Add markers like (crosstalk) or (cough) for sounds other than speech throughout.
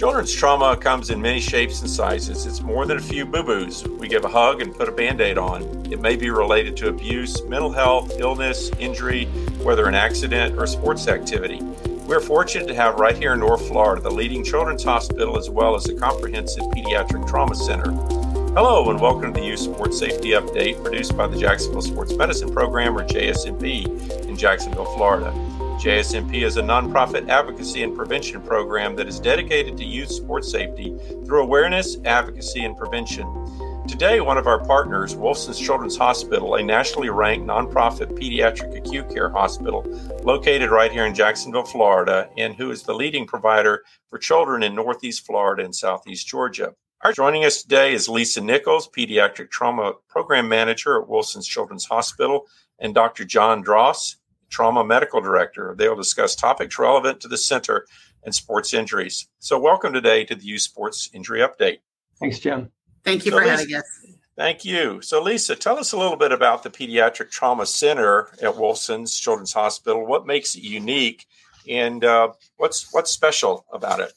Children's trauma comes in many shapes and sizes. It's more than a few boo boos. We give a hug and put a band aid on. It may be related to abuse, mental health, illness, injury, whether an accident or sports activity. We're fortunate to have right here in North Florida the leading children's hospital as well as a comprehensive pediatric trauma center. Hello, and welcome to the Youth Sports Safety Update produced by the Jacksonville Sports Medicine Program, or JSMP, in Jacksonville, Florida. JSMP is a nonprofit advocacy and prevention program that is dedicated to youth sports safety through awareness, advocacy, and prevention. Today, one of our partners, Wolfson's Children's Hospital, a nationally ranked nonprofit pediatric acute care hospital located right here in Jacksonville, Florida, and who is the leading provider for children in Northeast Florida and Southeast Georgia. Our joining us today is Lisa Nichols, Pediatric Trauma Program Manager at Wolfson's Children's Hospital, and Dr. John Draus, Trauma Medical Director. They will discuss topics relevant to the center and sports injuries. So, welcome today to the Youth Sports Injury Update. Thanks, Jim. Thank you so for Lisa, having us. Thank you. So, Lisa, tell us a little bit about the Pediatric Trauma Center at Wolfson's Children's Hospital. What makes it unique, and uh, what's what's special about it?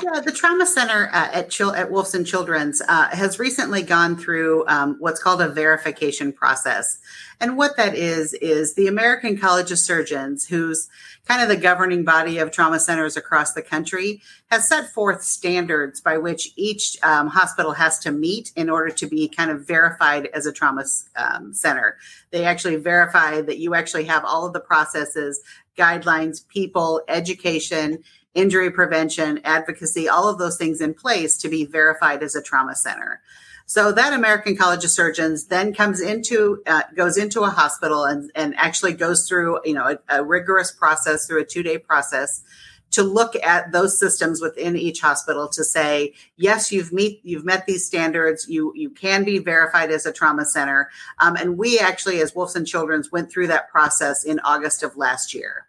Yeah, the Trauma Center uh, at, Chil- at Wolfson Children's uh, has recently gone through um, what's called a verification process. And what that is, is the American College of Surgeons, who's kind of the governing body of trauma centers across the country, has set forth standards by which each um, hospital has to meet in order to be kind of verified as a trauma um, center. They actually verify that you actually have all of the processes, guidelines, people, education, injury prevention, advocacy, all of those things in place to be verified as a trauma center. So that American College of Surgeons then comes into uh, goes into a hospital and and actually goes through you know a, a rigorous process through a two day process to look at those systems within each hospital to say yes you've meet you've met these standards. You you can be verified as a trauma center. Um, and we actually as wolfson children's went through that process in august of last year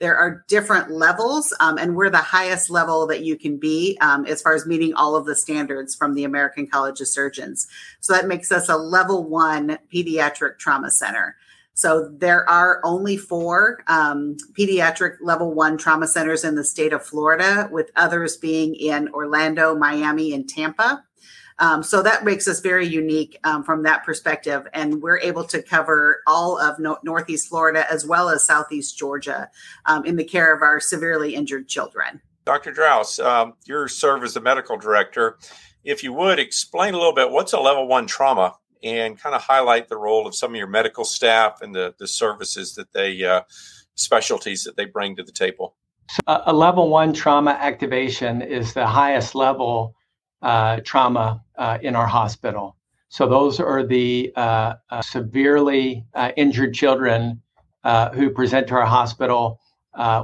there are different levels, um, and we're the highest level that you can be um, as far as meeting all of the standards from the American College of Surgeons. So that makes us a level one pediatric trauma center. So there are only four um, pediatric level one trauma centers in the state of Florida, with others being in Orlando, Miami, and Tampa. Um, so that makes us very unique um, from that perspective. And we're able to cover all of no- Northeast Florida as well as Southeast Georgia um, in the care of our severely injured children. Dr. Draus, um, you serve as the medical director. If you would explain a little bit what's a level one trauma and kind of highlight the role of some of your medical staff and the, the services that they, uh, specialties that they bring to the table. So a level one trauma activation is the highest level uh, trauma uh, in our hospital. So those are the uh, uh severely uh, injured children uh, who present to our hospital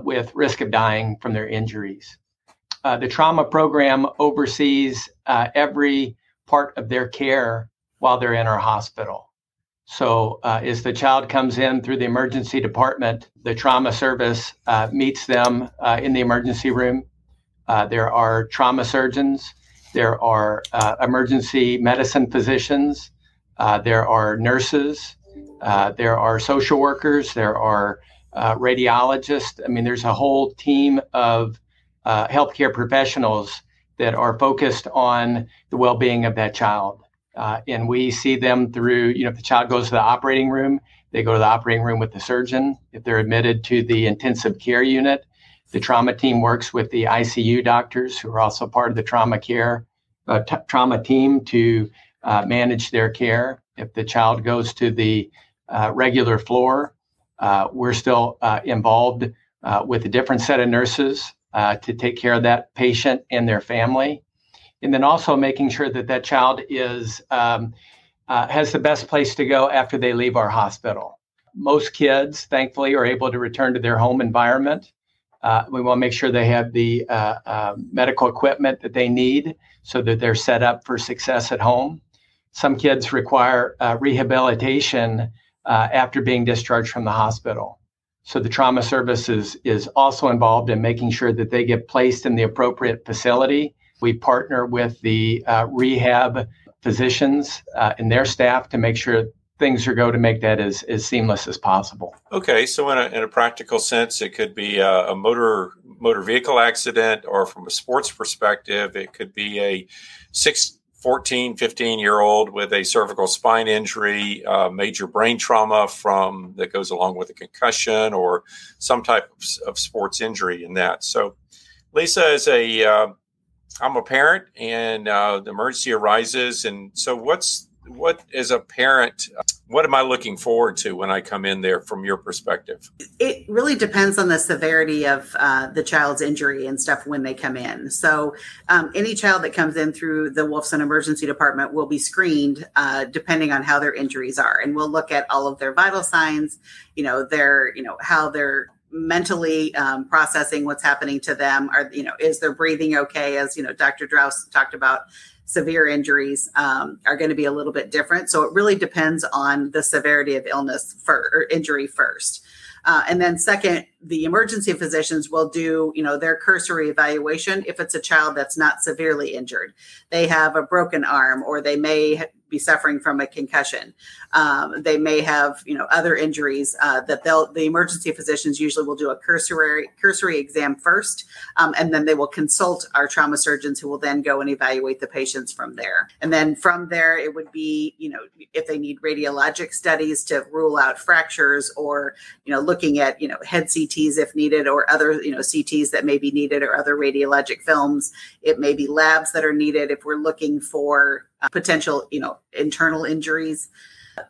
with risk of dying from their injuries. the trauma program oversees every part of their care while they're in our hospital. So, as the child comes in through the emergency department, the trauma service meets them in the emergency room. there are trauma surgeons there are uh, emergency medicine physicians. Uh, there are nurses. Uh, there are social workers. There are uh, radiologists. I mean, there's a whole team of uh, healthcare professionals that are focused on the well-being of that child. Uh, and we see them through, you know, if the child goes to the operating room, they go to the operating room with the surgeon. If they're admitted to the intensive care unit, the trauma team works with the ICU doctors, who are also part of the trauma care uh, t- trauma team, to uh, manage their care. If the child goes to the uh, regular floor, uh, we're still uh, involved with a different set of nurses to take care of that patient and their family. And then also making sure that that child is um, has the best place to go after they leave our hospital. Most kids, thankfully, are able to return to their home environment uh, we want to make sure they have the uh, uh, medical equipment that they need so that they're set up for success at home. Some kids require uh, rehabilitation uh, after being discharged from the hospital. So the trauma service is, is also involved in making sure that they get placed in the appropriate facility. We partner with the uh, rehab physicians and their staff to make sure things are go to make that as, as seamless as possible. Okay, so in a, in a practical sense, it could be a, a motor motor vehicle accident or from a sports perspective, it could be a six, 14, 15 year old with a cervical spine injury, uh, major brain trauma from that goes along with a concussion or some type of, of sports injury in that. So, Lisa is a uh, I'm a parent, and uh, the emergency arises, and so what's what as a parent what am i looking forward to when i come in there from your perspective? It really depends on the severity of uh, the child's injury and stuff when they come in. So um, any child that comes in through the wolfson emergency department will be screened uh, depending on how their injuries are. And we'll look at all of their vital signs you know their you know how they're mentally um, processing what's happening to them. Are you know is their breathing okay? As you know dr Draus talked about severe injuries um, are going to be a little bit different. So it really depends on the severity of illness for, or injury first. Uh, and then second, the emergency physicians will do, you know, their cursory evaluation if it's a child that's not severely injured. They have a broken arm or they may be suffering from a concussion. Um, they may have, you know, other injuries uh, that they'll. The emergency physicians usually will do a cursory cursory exam first, um, and then they will consult our trauma surgeons, who will then go and evaluate the patients from there. And then from there, it would be, you know, if they need radiologic studies to rule out fractures, or you know, looking at, you know, head CTs if needed, or other, you know, CTs that may be needed, or other radiologic films. It may be labs that are needed if we're looking for potential, you know, internal injuries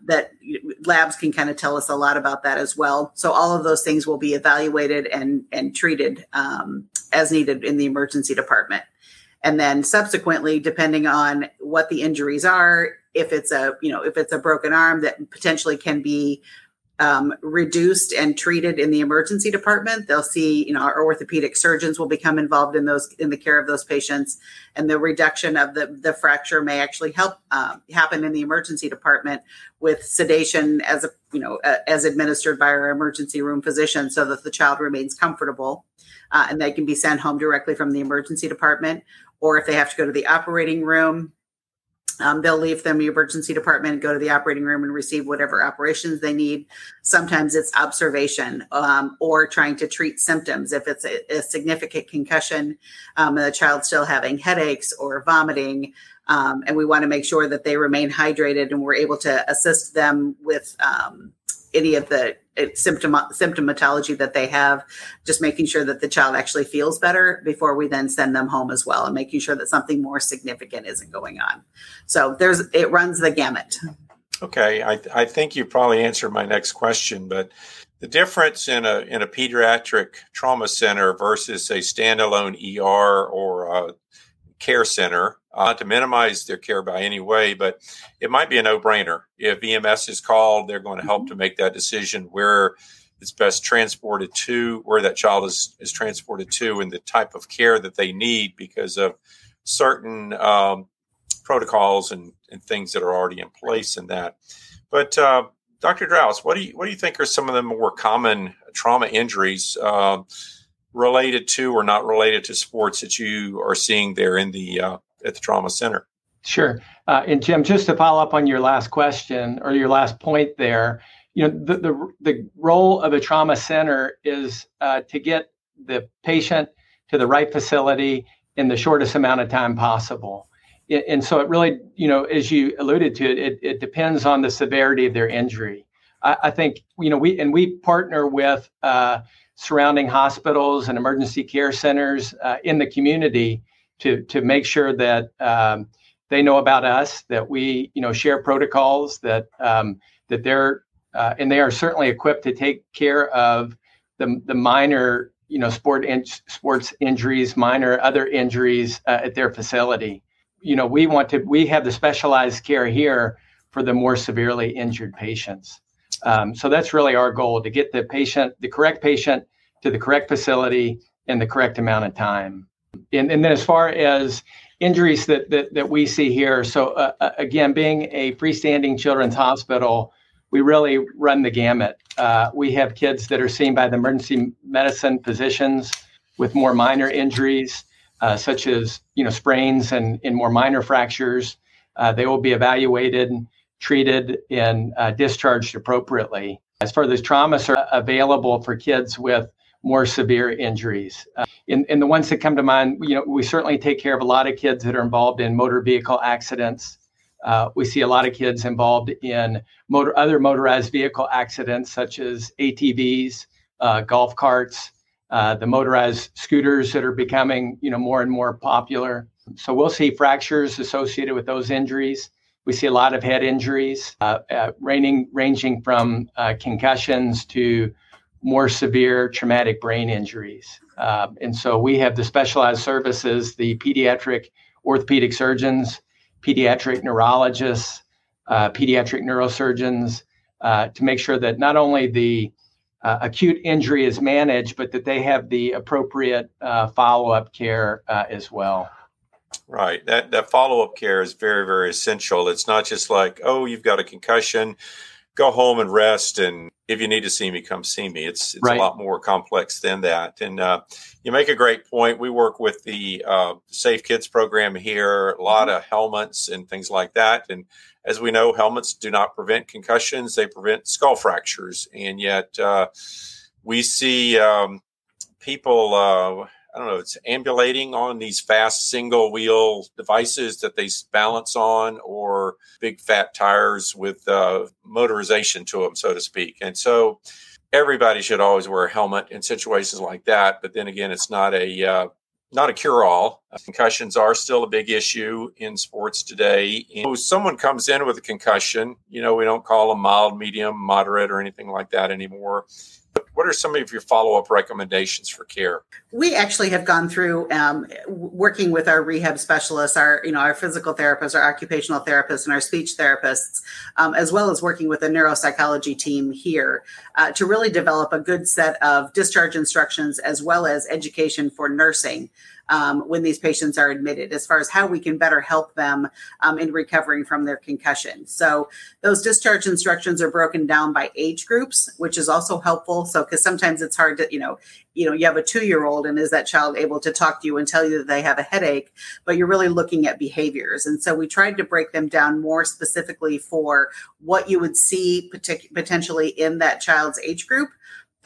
that labs can kind of tell us a lot about that as well. So all of those things will be evaluated and and treated um, as needed in the emergency department. And then subsequently, depending on what the injuries are, if it's a you know if it's a broken arm that potentially can be um, reduced and treated in the emergency department. They'll see, you know, our orthopedic surgeons will become involved in those in the care of those patients, and the reduction of the the fracture may actually help um, happen in the emergency department with sedation as a you know uh, as administered by our emergency room physician, so that the child remains comfortable, uh, and they can be sent home directly from the emergency department. Or if they have to go to the operating room, um, they'll leave them the emergency department, go to the operating room, and receive whatever operations they need. Sometimes it's observation um, or trying to treat symptoms. If it's a, a significant concussion, um, and the child's still having headaches or vomiting, um, and we want to make sure that they remain hydrated and we're able to assist them with um, any of the symptom symptomatology that they have just making sure that the child actually feels better before we then send them home as well and making sure that something more significant isn't going on. So there's it runs the gamut. Okay i, I think you probably answered my next question but the difference in a in a pediatric trauma center versus a standalone er or a care center uh, to minimize their care by any way, but it might be a no brainer. If EMS is called, they're going to help to make that decision where it's best transported to, where that child is, is transported to, and the type of care that they need because of certain um, protocols and, and things that are already in place in that. But uh, Dr. Draus, what do you what do you think are some of the more common trauma injuries uh, related to or not related to sports that you are seeing there in the uh, at the trauma center. Sure. Uh, and Jim, just to follow up on your last question or your last point there, you know, the, the, the role of a trauma center is uh, to get the patient to the right facility in the shortest amount of time possible. And so it really, you know, as you alluded to, it, it depends on the severity of their injury. I, I think, you know, we, and we partner with uh, surrounding hospitals and emergency care centers uh, in the community to to make sure that um, they know about us, that we you know share protocols, that um, that they're uh, and they are certainly equipped to take care of the the minor you know sport in, sports injuries, minor other injuries uh, at their facility. You know we want to we have the specialized care here for the more severely injured patients. Um, so that's really our goal to get the patient, the correct patient, to the correct facility in the correct amount of time. And, and then as far as injuries that, that, that we see here, so uh, uh, again, being a freestanding children's hospital, we really run the gamut. Uh, we have kids that are seen by the emergency medicine physicians with more minor injuries, uh, such as you know sprains and, and more minor fractures. Uh, they will be evaluated, treated, and uh, discharged appropriately. As far as traumas are available for kids with more severe injuries. Uh, in, the ones that come to mind, you know, we certainly take care of a lot of kids that are involved in motor vehicle accidents. Uh, we see a lot of kids involved in motor, other motorized vehicle accidents, such as ATVs, uh, golf carts, uh, the motorized scooters that are becoming, you know, more and more popular. So we'll see fractures associated with those injuries. We see a lot of head injuries, uh, uh, ranging, ranging from uh, concussions to more severe traumatic brain injuries. Um, and so we have the specialized services, the pediatric orthopedic surgeons, pediatric neurologists, uh, pediatric neurosurgeons, uh, to make sure that not only the uh, acute injury is managed, but that they have the appropriate follow up care as well. Right. That that follow up care is very very essential. It's not just like oh you've got a concussion, go home and rest, and if you need to see me, come see me. It's it's right. a lot more complex than that. And uh, you make a great point. We work with the uh, Safe Kids program here, a lot mm-hmm. of helmets and things like that. And as we know, helmets do not prevent concussions; they prevent skull fractures. And yet, uh, we see um, people uh, I don't know, it's ambulating on these fast single wheel devices that they balance on or big fat tires with uh, motorization to them, so to speak. And so everybody should always wear a helmet in situations like that. But then again, it's not a, uh, not a cure all. Concussions are still a big issue in sports today. And someone comes in with a concussion, you know, we don't call them mild, medium, moderate, or anything like that anymore what are some of your follow up recommendations for care? We actually have gone through um, working with our rehab specialists, our you know our physical therapists, our occupational therapists, and our speech therapists, um, as well as working with a neuropsychology team here uh, to really develop a good set of discharge instructions as well as education for nursing um, when these patients are admitted, as far as how we can better help them um, in recovering from their concussion. So those discharge instructions are broken down by age groups, which is also helpful. So because sometimes it's hard to, you know, you know, you have a two-year-old, and is that child able to talk to you and tell you that they have a headache? But you're really looking at behaviors, and so we tried to break them down more specifically for what you would see partic- potentially in that child's age group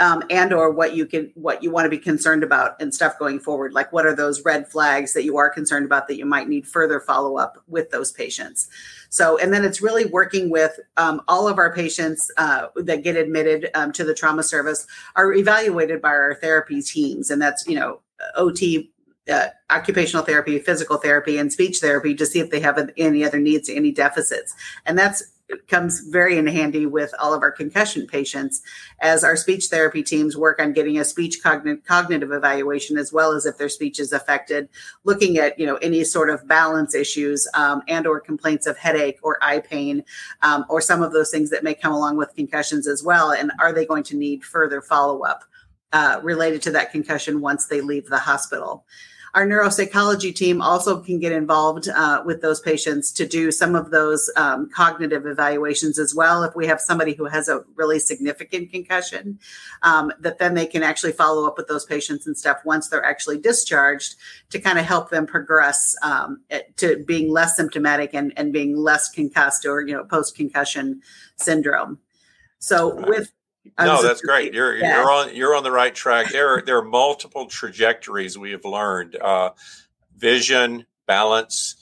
um, and or what you can what you want to be concerned about and stuff going forward like what are those red flags that you are concerned about that you might need further follow up with those patients so and then it's really working with um, all of our patients uh, that get admitted um, to the trauma service are evaluated by our therapy teams and that's you know ot uh, occupational therapy, physical therapy, and speech therapy to see if they have any other needs, any deficits. And that's comes very in handy with all of our concussion patients as our speech therapy teams work on getting a speech cogn- cognitive evaluation as well as if their speech is affected looking at you know any sort of balance issues um, and or complaints of headache or eye pain um, or some of those things that may come along with concussions as well and are they going to need further follow-up uh, related to that concussion once they leave the hospital our neuropsychology team also can get involved uh, with those patients to do some of those um, cognitive evaluations as well. If we have somebody who has a really significant concussion, um, that then they can actually follow up with those patients and stuff once they're actually discharged to kind of help them progress um, to being less symptomatic and, and being less concussed or you know post concussion syndrome. So with no, that's great. You're you're on you're on the right track. There are there are multiple trajectories we have learned: uh, vision, balance,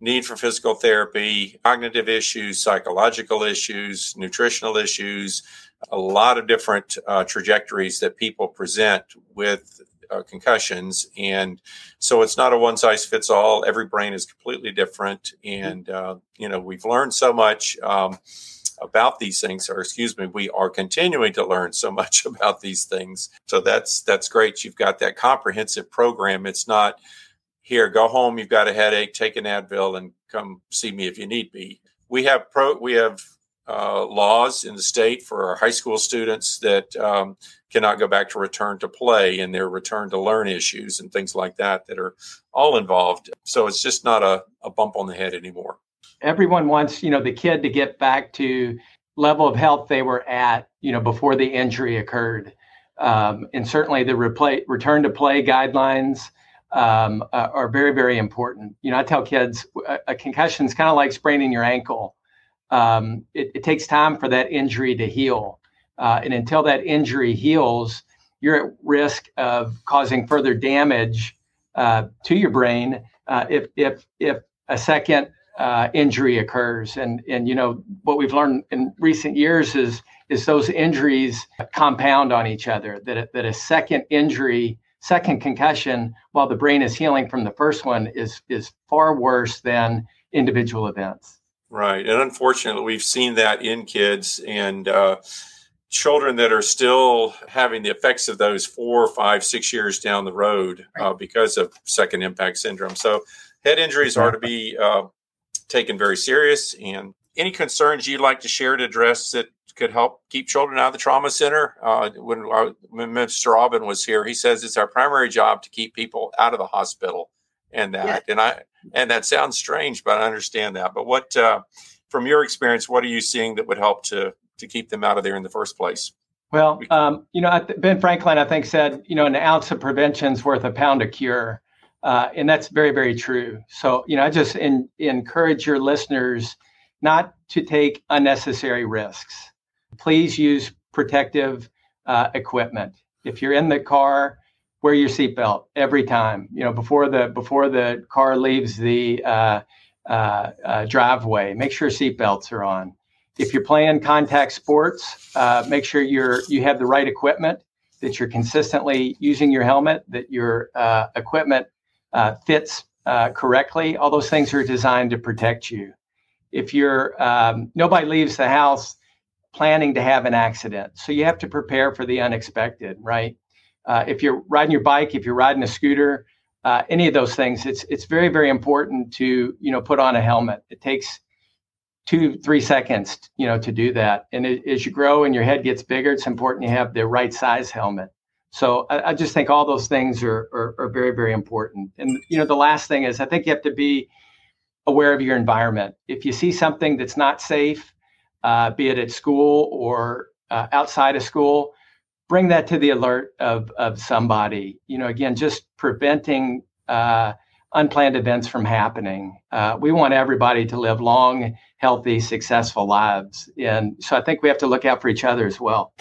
need for physical therapy, cognitive issues, psychological issues, nutritional issues. A lot of different uh, trajectories that people present with uh, concussions, and so it's not a one size fits all. Every brain is completely different, and uh, you know we've learned so much. Um, about these things, or excuse me, we are continuing to learn so (laughs) much about these things. So that's that's great. You've got that comprehensive program. It's not here, go home, you've got a headache, take an Advil and come see me if you need me. We have pro we have uh, laws in the state for our high school students that um, cannot go back to return to play and their return to learn issues and things like that that are all involved. So it's just not a, a bump on the head anymore everyone wants you know the kid to get back to level of health they were at you know before the injury occurred. Um, and certainly the replay, return to play guidelines um, uh, are very very important. You know i tell kids a, a concussion is kind of like spraining your ankle. Um, it, it, takes time for that injury to heal. Uh, and until that injury heals you're at risk of causing further damage uh, to your brain uh, if if if a second uh, injury occurs. And and you know what we've learned in recent years is is those injuries compound on each other. That a, that a second injury, second concussion, while the brain is healing from the first one, is is far worse than individual events. Right, and unfortunately, we've seen that in kids and. Uh, children that are still having the effects of those four, five, six years down the road uh, because of second impact syndrome. So, head injuries are to be uh, taken very serious. And any concerns you'd like to share to address that could help keep children out of the trauma center? Uh, when, uh, when Mr. Robin was here, he says it's our primary job to keep people out of the hospital, and that. Yeah. And I and that sounds strange, but I understand that. But what, uh, from your experience, what are you seeing that would help to to keep them out of there in the first place? Well, um, you know, Ben Franklin, I think, said, you know, an ounce of prevention is worth a pound of cure. Uh, and that's very, very true. So, you know, I just in, encourage your listeners not to take unnecessary risks. Please use protective uh, equipment. If you're in the car, wear your seatbelt every time. You know, before the before the car leaves the uh, uh, uh driveway, make sure seatbelts are on. If you're playing contact sports, uh, make sure you're you have the right equipment. That you're consistently using your helmet. That your equipment uh, fits uh, correctly, all those things are designed to protect you. If you're um, nobody leaves the house planning to have an accident, so you have to prepare for the unexpected, right? Uh, if you're riding your bike, if you're riding a scooter, uh, any of those things, it's it's very very important to you know put on a helmet. It takes two three seconds you know to do that, and it, as you grow and your head gets bigger, it's important you have the right size helmet. So I, I just think all those things are, are, are very, very important. And you know, the last thing is I think you have to be aware of your environment. If you see something that's not safe, uh, be it at school or uh, outside of school, bring that to the alert of of somebody. You know, again, just preventing uh, unplanned events from happening. Uh, we want everybody to live long, healthy, successful lives, and so I think we have to look out for each other as well.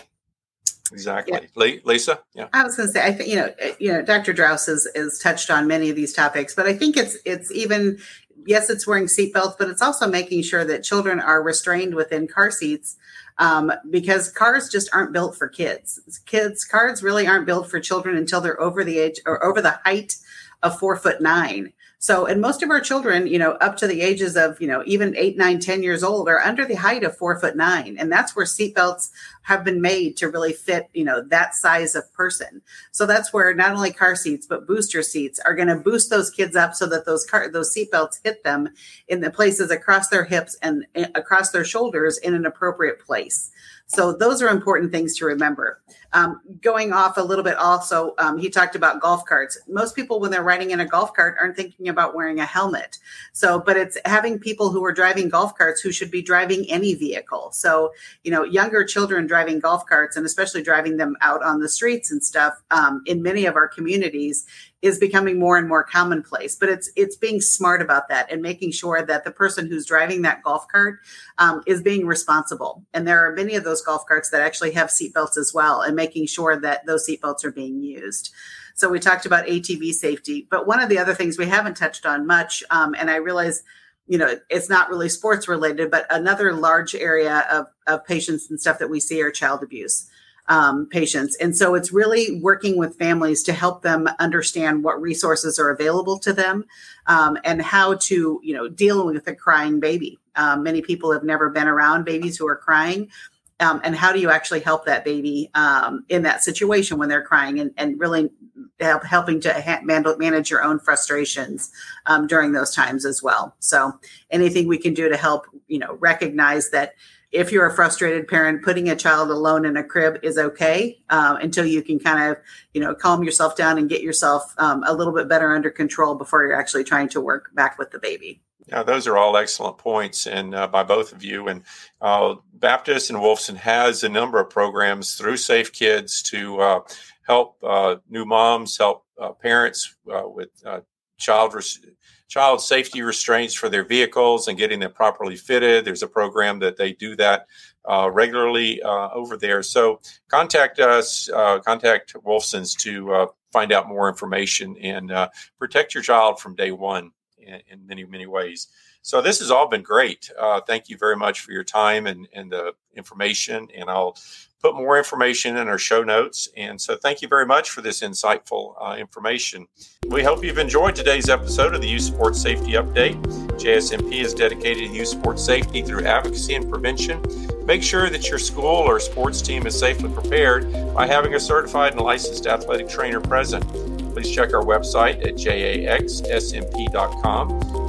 Exactly, yeah. Lisa. Yeah, I was going to say, I think you know, eh, you know, Dr. Draus has, has touched on many of these topics, but I think it's it's even yes, it's wearing seatbelts, but it's also making sure that children are restrained within car seats um, because cars just aren't built for kids. Kids, cars really aren't built for children until they're over the age or over the height of four foot nine. So, and most of our children, you know, up to the ages of, you know, even eight, nine, ten years old are under the height of four foot nine. And that's where seatbelts have been made to really fit, you know, that size of person. So that's where not only car seats, but booster seats are going to boost those kids up so that those car, those seatbelts hit them in the places across their hips and eh, across their shoulders in an appropriate place. So those are important things to remember. Um, going off a little bit, also, um, he talked about golf carts. Most people, when they're riding in a golf cart, aren't thinking about wearing a helmet. So, but it's having people who are driving golf carts who should be driving any vehicle. So, you know, younger children driving golf carts and especially driving them out on the streets and stuff um, in many of our communities is becoming more and more commonplace. But it's it's being smart about that and making sure that the person who's driving that golf cart um, is being responsible. And there are many of those golf carts that actually have seatbelts as well, and making sure that those seatbelts are being used. So we talked about ATV safety, but one of the other things we haven't touched on much, um, and I realize you know it's not really sports related but another large area of, of patients and stuff that we see are child abuse um, patients. And so it's really working with families to help them understand what resources are available to them um, and how to, you know, deal with a crying baby. Um, many people have never been around babies who are crying. Um, and how do you actually help that baby um, in that situation when they're crying and, and really help, helping to ha- manage your own frustrations um, during those times as well so anything we can do to help you know recognize that if you're a frustrated parent, putting a child alone in a crib is okay uh, until you can kind of, you know, calm yourself down and get yourself um, a little bit better under control before you're actually trying to work back with the baby. Yeah, those are all excellent points, and uh, by both of you. And uh, Baptist and Wolfson has a number of programs through Safe Kids to uh, help uh, new moms, help uh, parents with child res- child safety restraints for their vehicles and getting them properly fitted. There's a program that they do that uh, regularly uh, over there. So contact us, uh, contact Wolfson's to uh, find out more information and uh, protect your child from day one in, in, many, many ways. So this has all been great. Uh, thank you very much for your time and, and the information. And I'll put more information in our show notes. And so thank you very much for this insightful uh, information. We hope you've enjoyed today's episode of the Youth Sports Safety Update. JSMP is dedicated to youth sports safety through advocacy and prevention. Make sure that your school or sports team is safely prepared by having a certified and licensed athletic trainer present. Please check our website at jaxsmp.com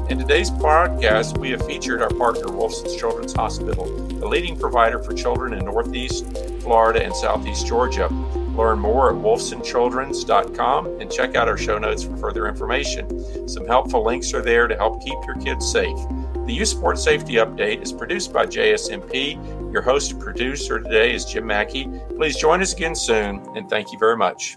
in today's podcast, we have featured our partner, Wolfson's Children's Hospital, the leading provider for children in Northeast Florida and Southeast Georgia. Learn more at wolfsonchildrens.com and check out our show notes for further information. Some helpful links are there to help keep your kids safe. The Youth Sports Safety Update is produced by JSMP. Your host and producer today is Jim Mackey. Please join us again soon, and thank you very much.